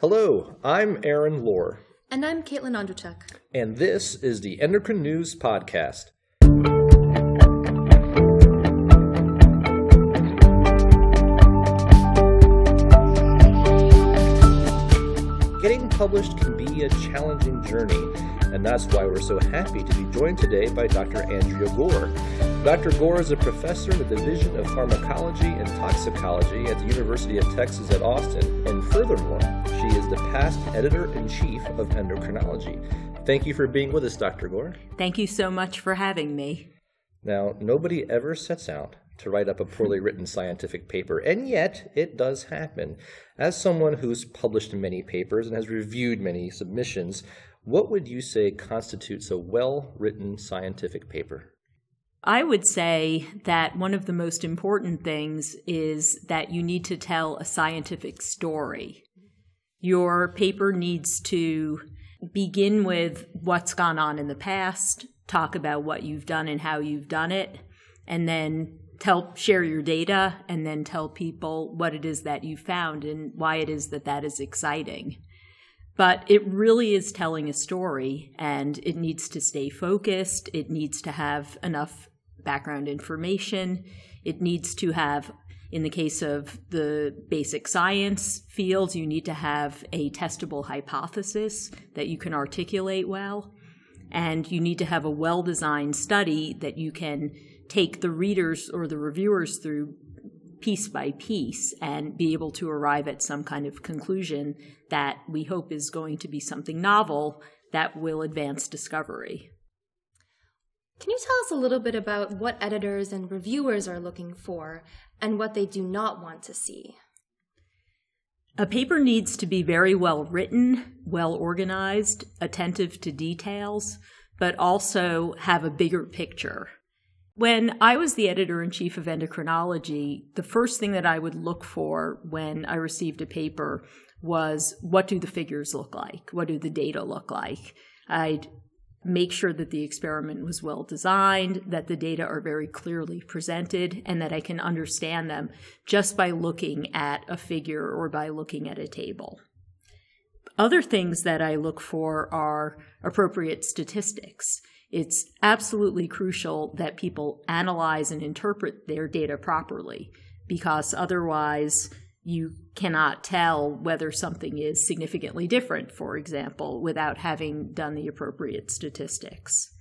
Hello, I'm Aaron Lohr, And I'm Caitlin Ondrechuk. and this is the Endocrine News Podcast. Getting published can be a challenging journey, and that's why we're so happy to be joined today by Dr. Andrea Gore. Dr. Gore is a professor in the Division of Pharmacology and Toxicology at the University of Texas at Austin, and furthermore, she is the past editor in chief of endocrinology. Thank you for being with us, Dr. Gore. Thank you so much for having me. Now, nobody ever sets out to write up a poorly written scientific paper, and yet it does happen. As someone who's published many papers and has reviewed many submissions, what would you say constitutes a well written scientific paper? I would say that one of the most important things is that you need to tell a scientific story. Your paper needs to begin with what's gone on in the past, talk about what you've done and how you've done it, and then tell share your data and then tell people what it is that you found and why it is that that is exciting. But it really is telling a story and it needs to stay focused. It needs to have enough background information. It needs to have, in the case of the basic science fields, you need to have a testable hypothesis that you can articulate well. And you need to have a well designed study that you can take the readers or the reviewers through piece by piece and be able to arrive at some kind of conclusion that we hope is going to be something novel that will advance discovery. Can you tell us a little bit about what editors and reviewers are looking for and what they do not want to see? A paper needs to be very well written, well organized, attentive to details, but also have a bigger picture. When I was the editor in chief of endocrinology, the first thing that I would look for when I received a paper was what do the figures look like? What do the data look like? I'd make sure that the experiment was well designed, that the data are very clearly presented, and that I can understand them just by looking at a figure or by looking at a table. Other things that I look for are appropriate statistics. It's absolutely crucial that people analyze and interpret their data properly because otherwise you cannot tell whether something is significantly different, for example, without having done the appropriate statistics.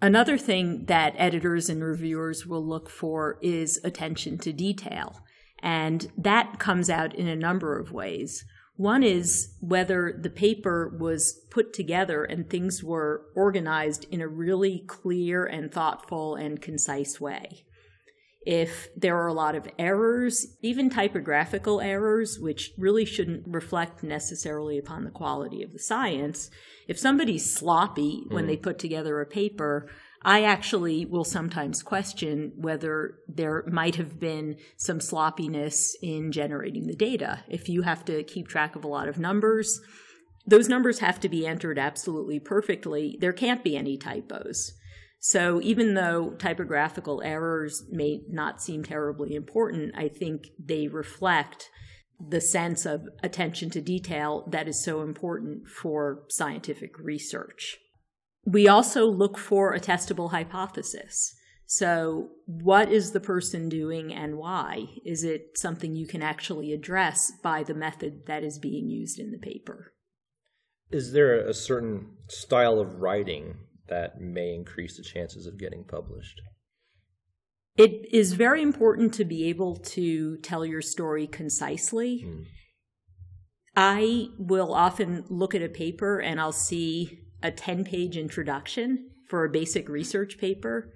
Another thing that editors and reviewers will look for is attention to detail. And that comes out in a number of ways. One is whether the paper was put together and things were organized in a really clear and thoughtful and concise way. If there are a lot of errors, even typographical errors, which really shouldn't reflect necessarily upon the quality of the science, if somebody's sloppy when mm. they put together a paper, I actually will sometimes question whether there might have been some sloppiness in generating the data. If you have to keep track of a lot of numbers, those numbers have to be entered absolutely perfectly. There can't be any typos. So even though typographical errors may not seem terribly important, I think they reflect the sense of attention to detail that is so important for scientific research. We also look for a testable hypothesis. So, what is the person doing and why? Is it something you can actually address by the method that is being used in the paper? Is there a certain style of writing that may increase the chances of getting published? It is very important to be able to tell your story concisely. Hmm. I will often look at a paper and I'll see a 10 page introduction for a basic research paper.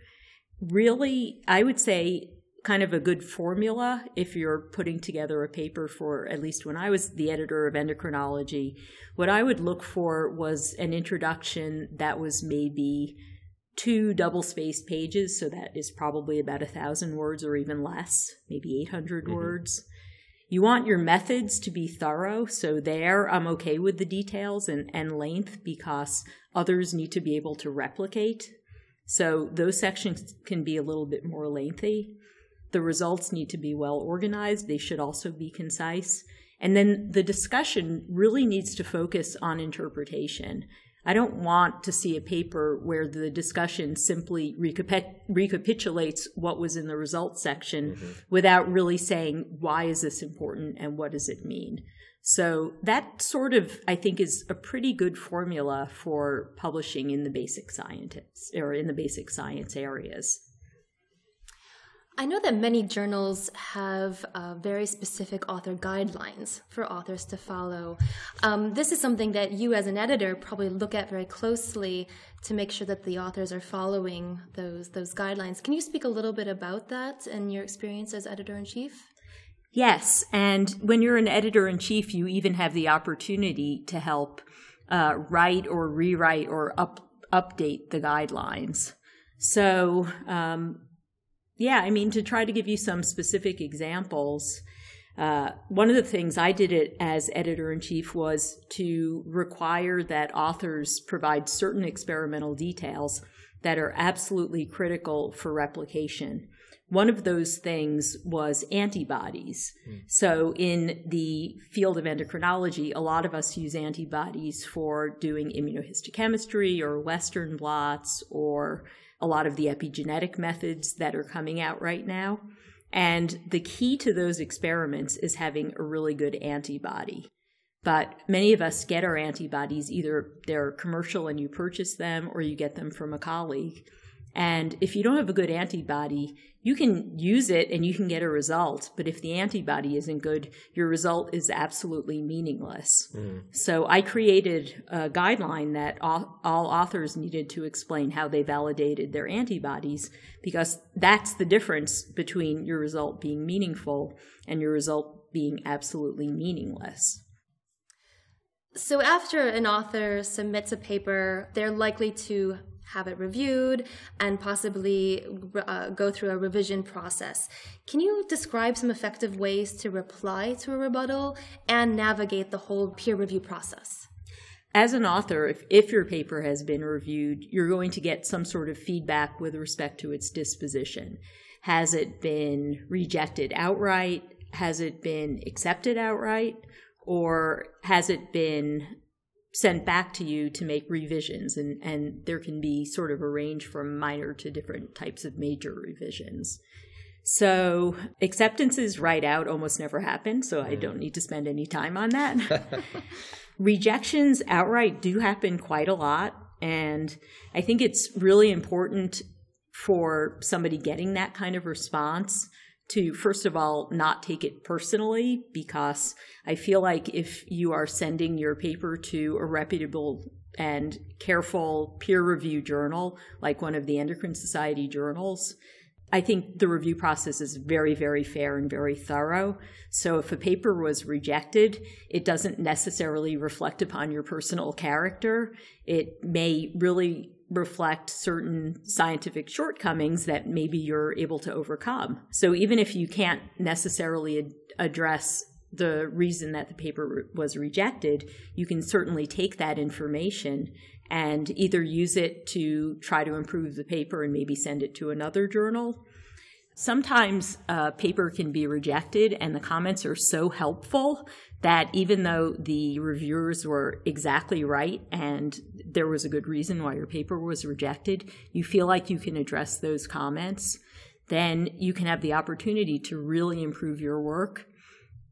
Really, I would say kind of a good formula if you're putting together a paper for at least when I was the editor of endocrinology. What I would look for was an introduction that was maybe two double spaced pages, so that is probably about a thousand words or even less, maybe 800 mm-hmm. words. You want your methods to be thorough, so there I'm okay with the details and, and length because others need to be able to replicate. So those sections can be a little bit more lengthy. The results need to be well organized. They should also be concise. And then the discussion really needs to focus on interpretation. I don't want to see a paper where the discussion simply recapitulates what was in the results section mm-hmm. without really saying, why is this important and what does it mean? So that sort of, I think, is a pretty good formula for publishing in the basic scientists or in the basic science areas. I know that many journals have uh, very specific author guidelines for authors to follow. Um, this is something that you, as an editor, probably look at very closely to make sure that the authors are following those those guidelines. Can you speak a little bit about that and your experience as editor in chief? Yes, and when you're an editor in chief, you even have the opportunity to help uh, write or rewrite or up, update the guidelines. So um, yeah, I mean, to try to give you some specific examples, uh, one of the things I did it as editor in chief was to require that authors provide certain experimental details that are absolutely critical for replication. One of those things was antibodies. Mm. So, in the field of endocrinology, a lot of us use antibodies for doing immunohistochemistry or Western blots or a lot of the epigenetic methods that are coming out right now. And the key to those experiments is having a really good antibody. But many of us get our antibodies either they're commercial and you purchase them or you get them from a colleague. And if you don't have a good antibody, you can use it and you can get a result. But if the antibody isn't good, your result is absolutely meaningless. Mm. So I created a guideline that all, all, authors needed to explain how they validated their antibodies because that's the difference between your result being meaningful and your result being absolutely meaningless. So, after an author submits a paper, they're likely to have it reviewed, and possibly uh, go through a revision process. Can you describe some effective ways to reply to a rebuttal and navigate the whole peer review process? As an author, if, if your paper has been reviewed, you're going to get some sort of feedback with respect to its disposition. Has it been rejected outright? Has it been accepted outright? Or has it been sent back to you to make revisions and, and there can be sort of a range from minor to different types of major revisions. So acceptances right out almost never happen, so I mm. don't need to spend any time on that. Rejections outright do happen quite a lot, and I think it's really important for somebody getting that kind of response to first of all not take it personally because I feel like if you are sending your paper to a reputable and careful peer review journal like one of the endocrine society journals I think the review process is very, very fair and very thorough. So if a paper was rejected, it doesn't necessarily reflect upon your personal character. It may really reflect certain scientific shortcomings that maybe you're able to overcome. So even if you can't necessarily ad- address the reason that the paper was rejected, you can certainly take that information and either use it to try to improve the paper and maybe send it to another journal. Sometimes a paper can be rejected, and the comments are so helpful that even though the reviewers were exactly right and there was a good reason why your paper was rejected, you feel like you can address those comments, then you can have the opportunity to really improve your work.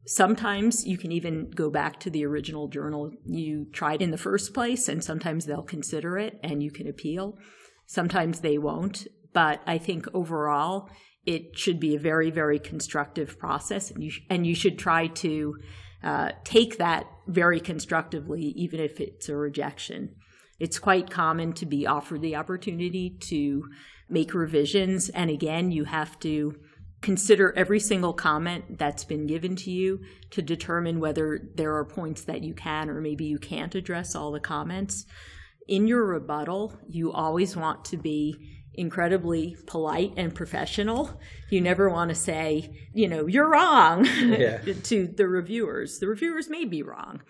Sometimes you can even go back to the original journal you tried in the first place, and sometimes they'll consider it and you can appeal. Sometimes they won't, but I think overall it should be a very, very constructive process, and you sh- and you should try to uh, take that very constructively, even if it's a rejection. It's quite common to be offered the opportunity to make revisions. And again, you have to consider every single comment that's been given to you to determine whether there are points that you can or maybe you can't address all the comments. In your rebuttal, you always want to be incredibly polite and professional. You never want to say, you know, you're wrong yeah. to the reviewers. The reviewers may be wrong,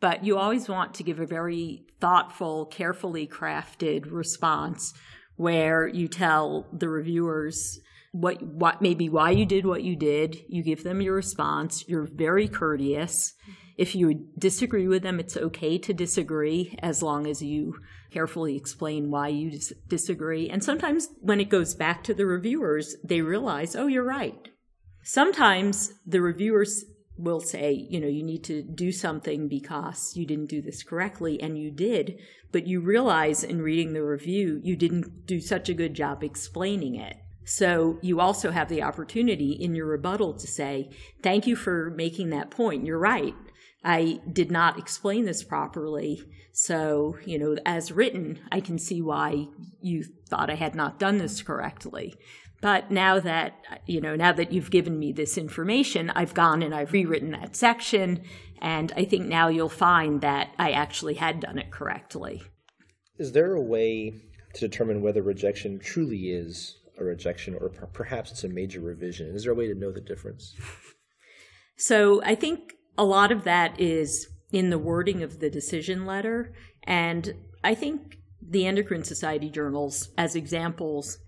but you always want to give a very thoughtful, carefully crafted response where you tell the reviewers what what maybe why you did what you did. You give them your response. You're very courteous. If you disagree with them, it's okay to disagree as long as you carefully explain why you dis- disagree. And sometimes when it goes back to the reviewers, they realize, "Oh, you're right." Sometimes the reviewers will say, you know, you need to do something because you didn't do this correctly, and you did, but you realize in reading the review, you didn't do such a good job explaining it. So you also have the opportunity in your rebuttal to say, thank you for making that point. You're right. I did not explain this properly. So, you know, as written, I can see why you thought I had not done this correctly. But now that, you know, now that you've given me this information, I've gone and I've rewritten that section. And I think now you'll find that I actually had done it correctly. Is there a way to determine whether rejection truly is a rejection or perhaps it's a major revision? Is there a way to know the difference? So I think a lot of that is in the wording of the decision letter. And I think the Endocrine Society journals, as examples,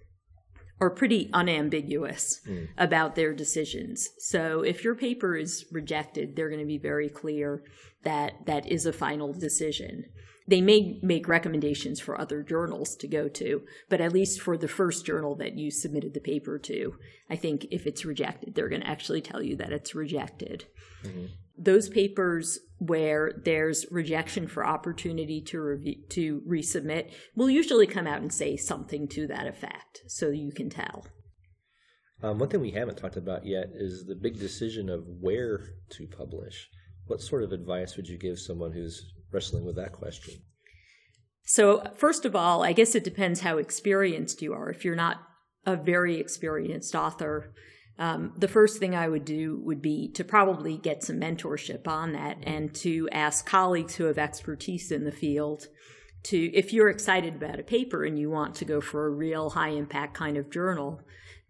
are pretty unambiguous mm. about their decisions. So if your paper is rejected, they're going to be very clear that that is a final decision. They may make recommendations for other journals to go to, but at least for the first journal that you submitted the paper to, I think if it's rejected, they're going to actually tell you that it's rejected. Mm-hmm those papers where there's rejection for opportunity to review, to resubmit will usually come out and say something to that effect, so you can tell. Um, one thing we haven't talked about yet is the big decision of where to publish. What sort of advice would you give someone who's wrestling with that question? So, first of all, I guess it depends how experienced you are. If you're not a very experienced author, um, the first thing I would do would be to probably get some mentorship on that and to ask colleagues who have expertise in the field to, if you're excited about a paper and you want to go for a real high impact kind of journal,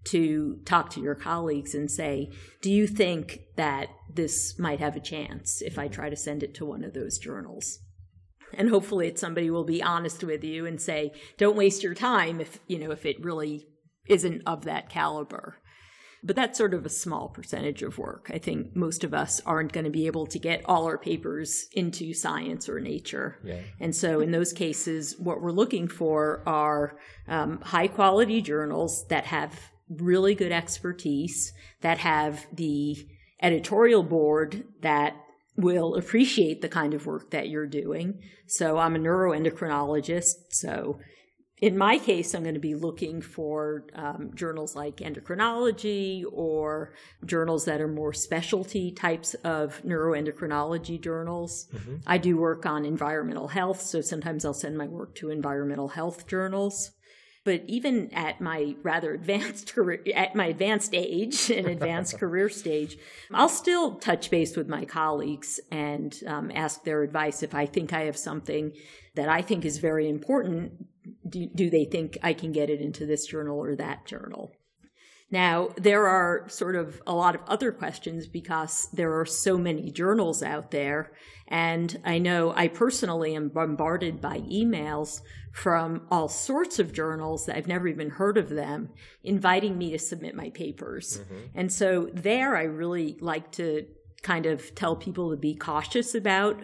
to talk to your colleagues and say, do you think that this might have a chance if I try to send it to one of those journals? And hopefully it's somebody will be honest with you and say, don't waste your time if, you know, if it really isn't of that caliber. But that's sort of a small percentage of work. I think most of us aren't going to be able to get all our papers into science or nature. Yeah. And so, in those cases, what we're looking for are um, high quality journals that have really good expertise, that have the editorial board that will appreciate the kind of work that you're doing. So, I'm a neuroendocrinologist, so in my case, I'm going to be looking for um, journals like endocrinology or journals that are more specialty types of neuroendocrinology journals. Mm-hmm. I do work on environmental health, so sometimes I'll send my work to environmental health journals. But even at my rather advanced career, at my advanced age and advanced career stage, I'll still touch base with my colleagues and um, ask their advice if I think I have something that I think is very important do, do they think I can get it into this journal or that journal? Now, there are sort of a lot of other questions because there are so many journals out there. And I know I personally am bombarded by emails from all sorts of journals that I've never even heard of them inviting me to submit my papers. Mm-hmm. And so there I really like to kind of tell people to be cautious about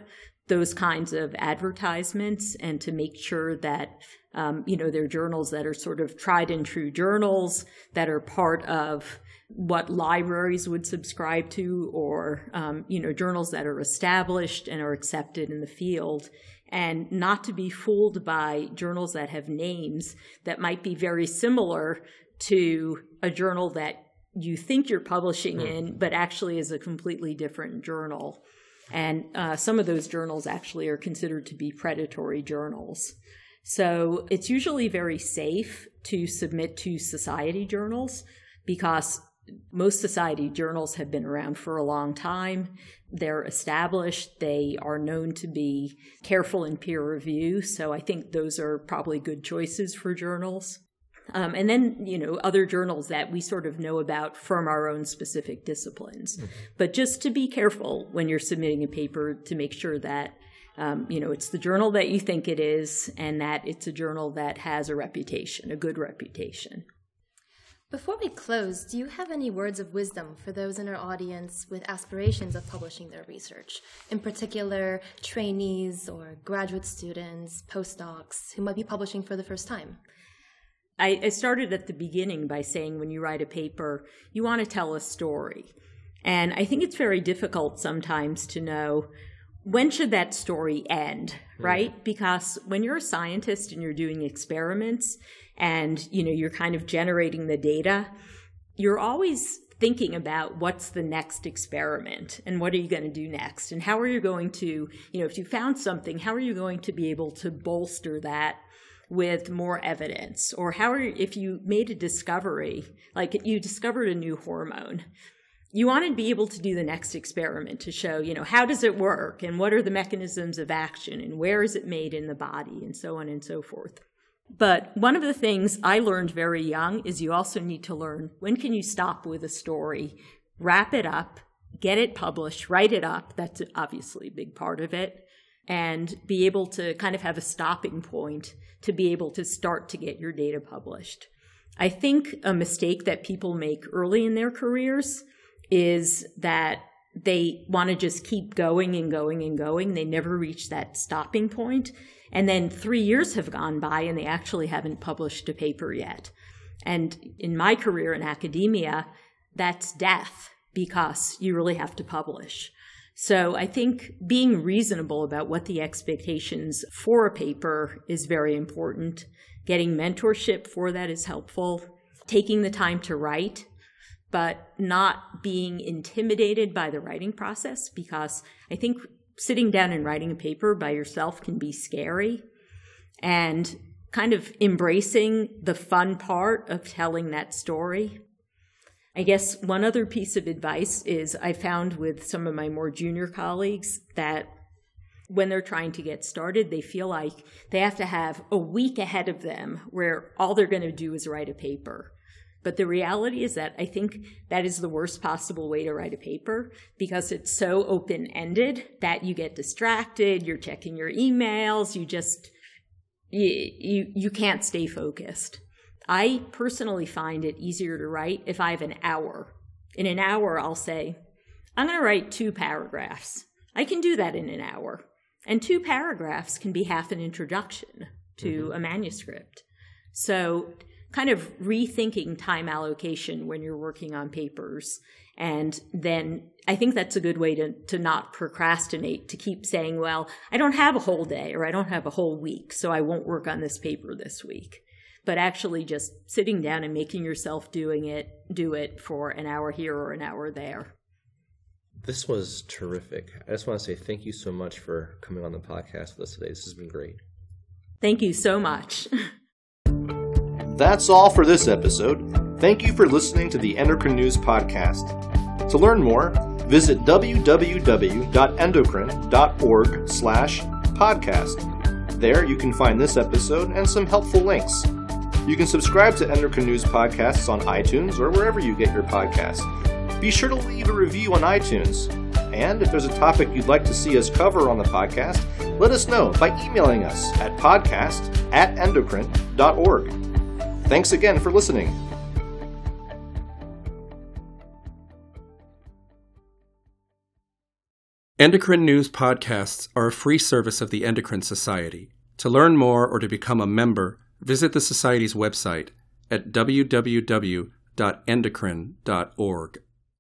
those kinds of advertisements and to make sure that um, you know, they're journals that are sort of tried and true journals that are part of what libraries would subscribe to, or um, you know, journals that are established and are accepted in the field, and not to be fooled by journals that have names that might be very similar to a journal that you think you're publishing mm. in, but actually is a completely different journal. And uh, some of those journals actually are considered to be predatory journals. So it's usually very safe to submit to society journals because most society journals have been around for a long time. They're established. They are known to be careful in peer review. So I think those are probably good choices for journals. Um, and then, you know, other journals that we sort of know about from our own specific disciplines. Mm-hmm. But just to be careful when you're submitting a paper to make sure that um, you know, it's the journal that you think it is, and that it's a journal that has a reputation, a good reputation. Before we close, do you have any words of wisdom for those in our audience with aspirations of publishing their research? In particular, trainees or graduate students, postdocs who might be publishing for the first time? I, started at the beginning by saying when you write a paper, you want to tell a story. And I think it's very difficult sometimes to know when should that story end, right? Mm. Because when you're a scientist and you're doing experiments, and you know you're kind of generating the data you're always thinking about what's the next experiment and what are you going to do next and how are you going to you know if you found something how are you going to be able to bolster that with more evidence or how are you, if you made a discovery like you discovered a new hormone you want to be able to do the next experiment to show you know how does it work and what are the mechanisms of action and where is it made in the body and so on and so forth but one of the things I learned very young is you also need to learn when can you stop with a story, wrap it up, get it published, write it up. That's obviously a big part of it. And be able to kind of have a stopping point to be able to start to get your data published. I think a mistake that people make early in their careers is that they want to just keep going and going and going. They never reach that stopping point. And then three years have gone by and they actually haven't published a paper yet. And in my career in academia, that's death because you really have to publish. So I think being reasonable about what the expectations for a paper is very important. Getting mentorship for that is helpful. Taking the time to write, but not being intimidated by the writing process because I think sitting down and writing a paper by yourself can be scary and kind of embracing the fun part of telling that story. I guess one other piece of advice is I found with some of my more junior colleagues that when they're trying to get started, they feel like they have to have a week ahead of them where all they're going to do is write a paper. But the reality is that I think that is the worst possible way to write a paper because it's so open ended that you get distracted, you're checking your emails, you just, you, you, you can't stay focused. I personally find it easier to write if I have an hour. In an hour, I'll say, I'm going to write two paragraphs. I can do that in an hour. And two paragraphs can be half an introduction to mm-hmm. a manuscript. So kind of rethinking time allocation when you're working on papers. And then I think that's a good way to, to not procrastinate, to keep saying, well, I don't have a whole day or I don't have a whole week, so I won't work on this paper this week. But actually just sitting down and making yourself doing it, do it for an hour here or an hour there. This was terrific. I just want to say thank you so much for coming on the podcast with us today. This has been great. Thank you so much. That's all for this episode. Thank you for listening to the Endocrine News Podcast. To learn more, visit www.endocrine.org slash podcast. There you can find this episode and some helpful links. You can subscribe to Endocrine News Podcasts on iTunes or wherever you get your podcasts. Be sure to leave a review on iTunes. And if there's a topic you'd like to see us cover on the podcast, let us know by emailing us at podcast at endocrine.org. Thanks again for listening. Endocrine News podcasts are a free service of the Endocrine Society. To learn more or to become a member, visit the Society's website at www.endocrine.org.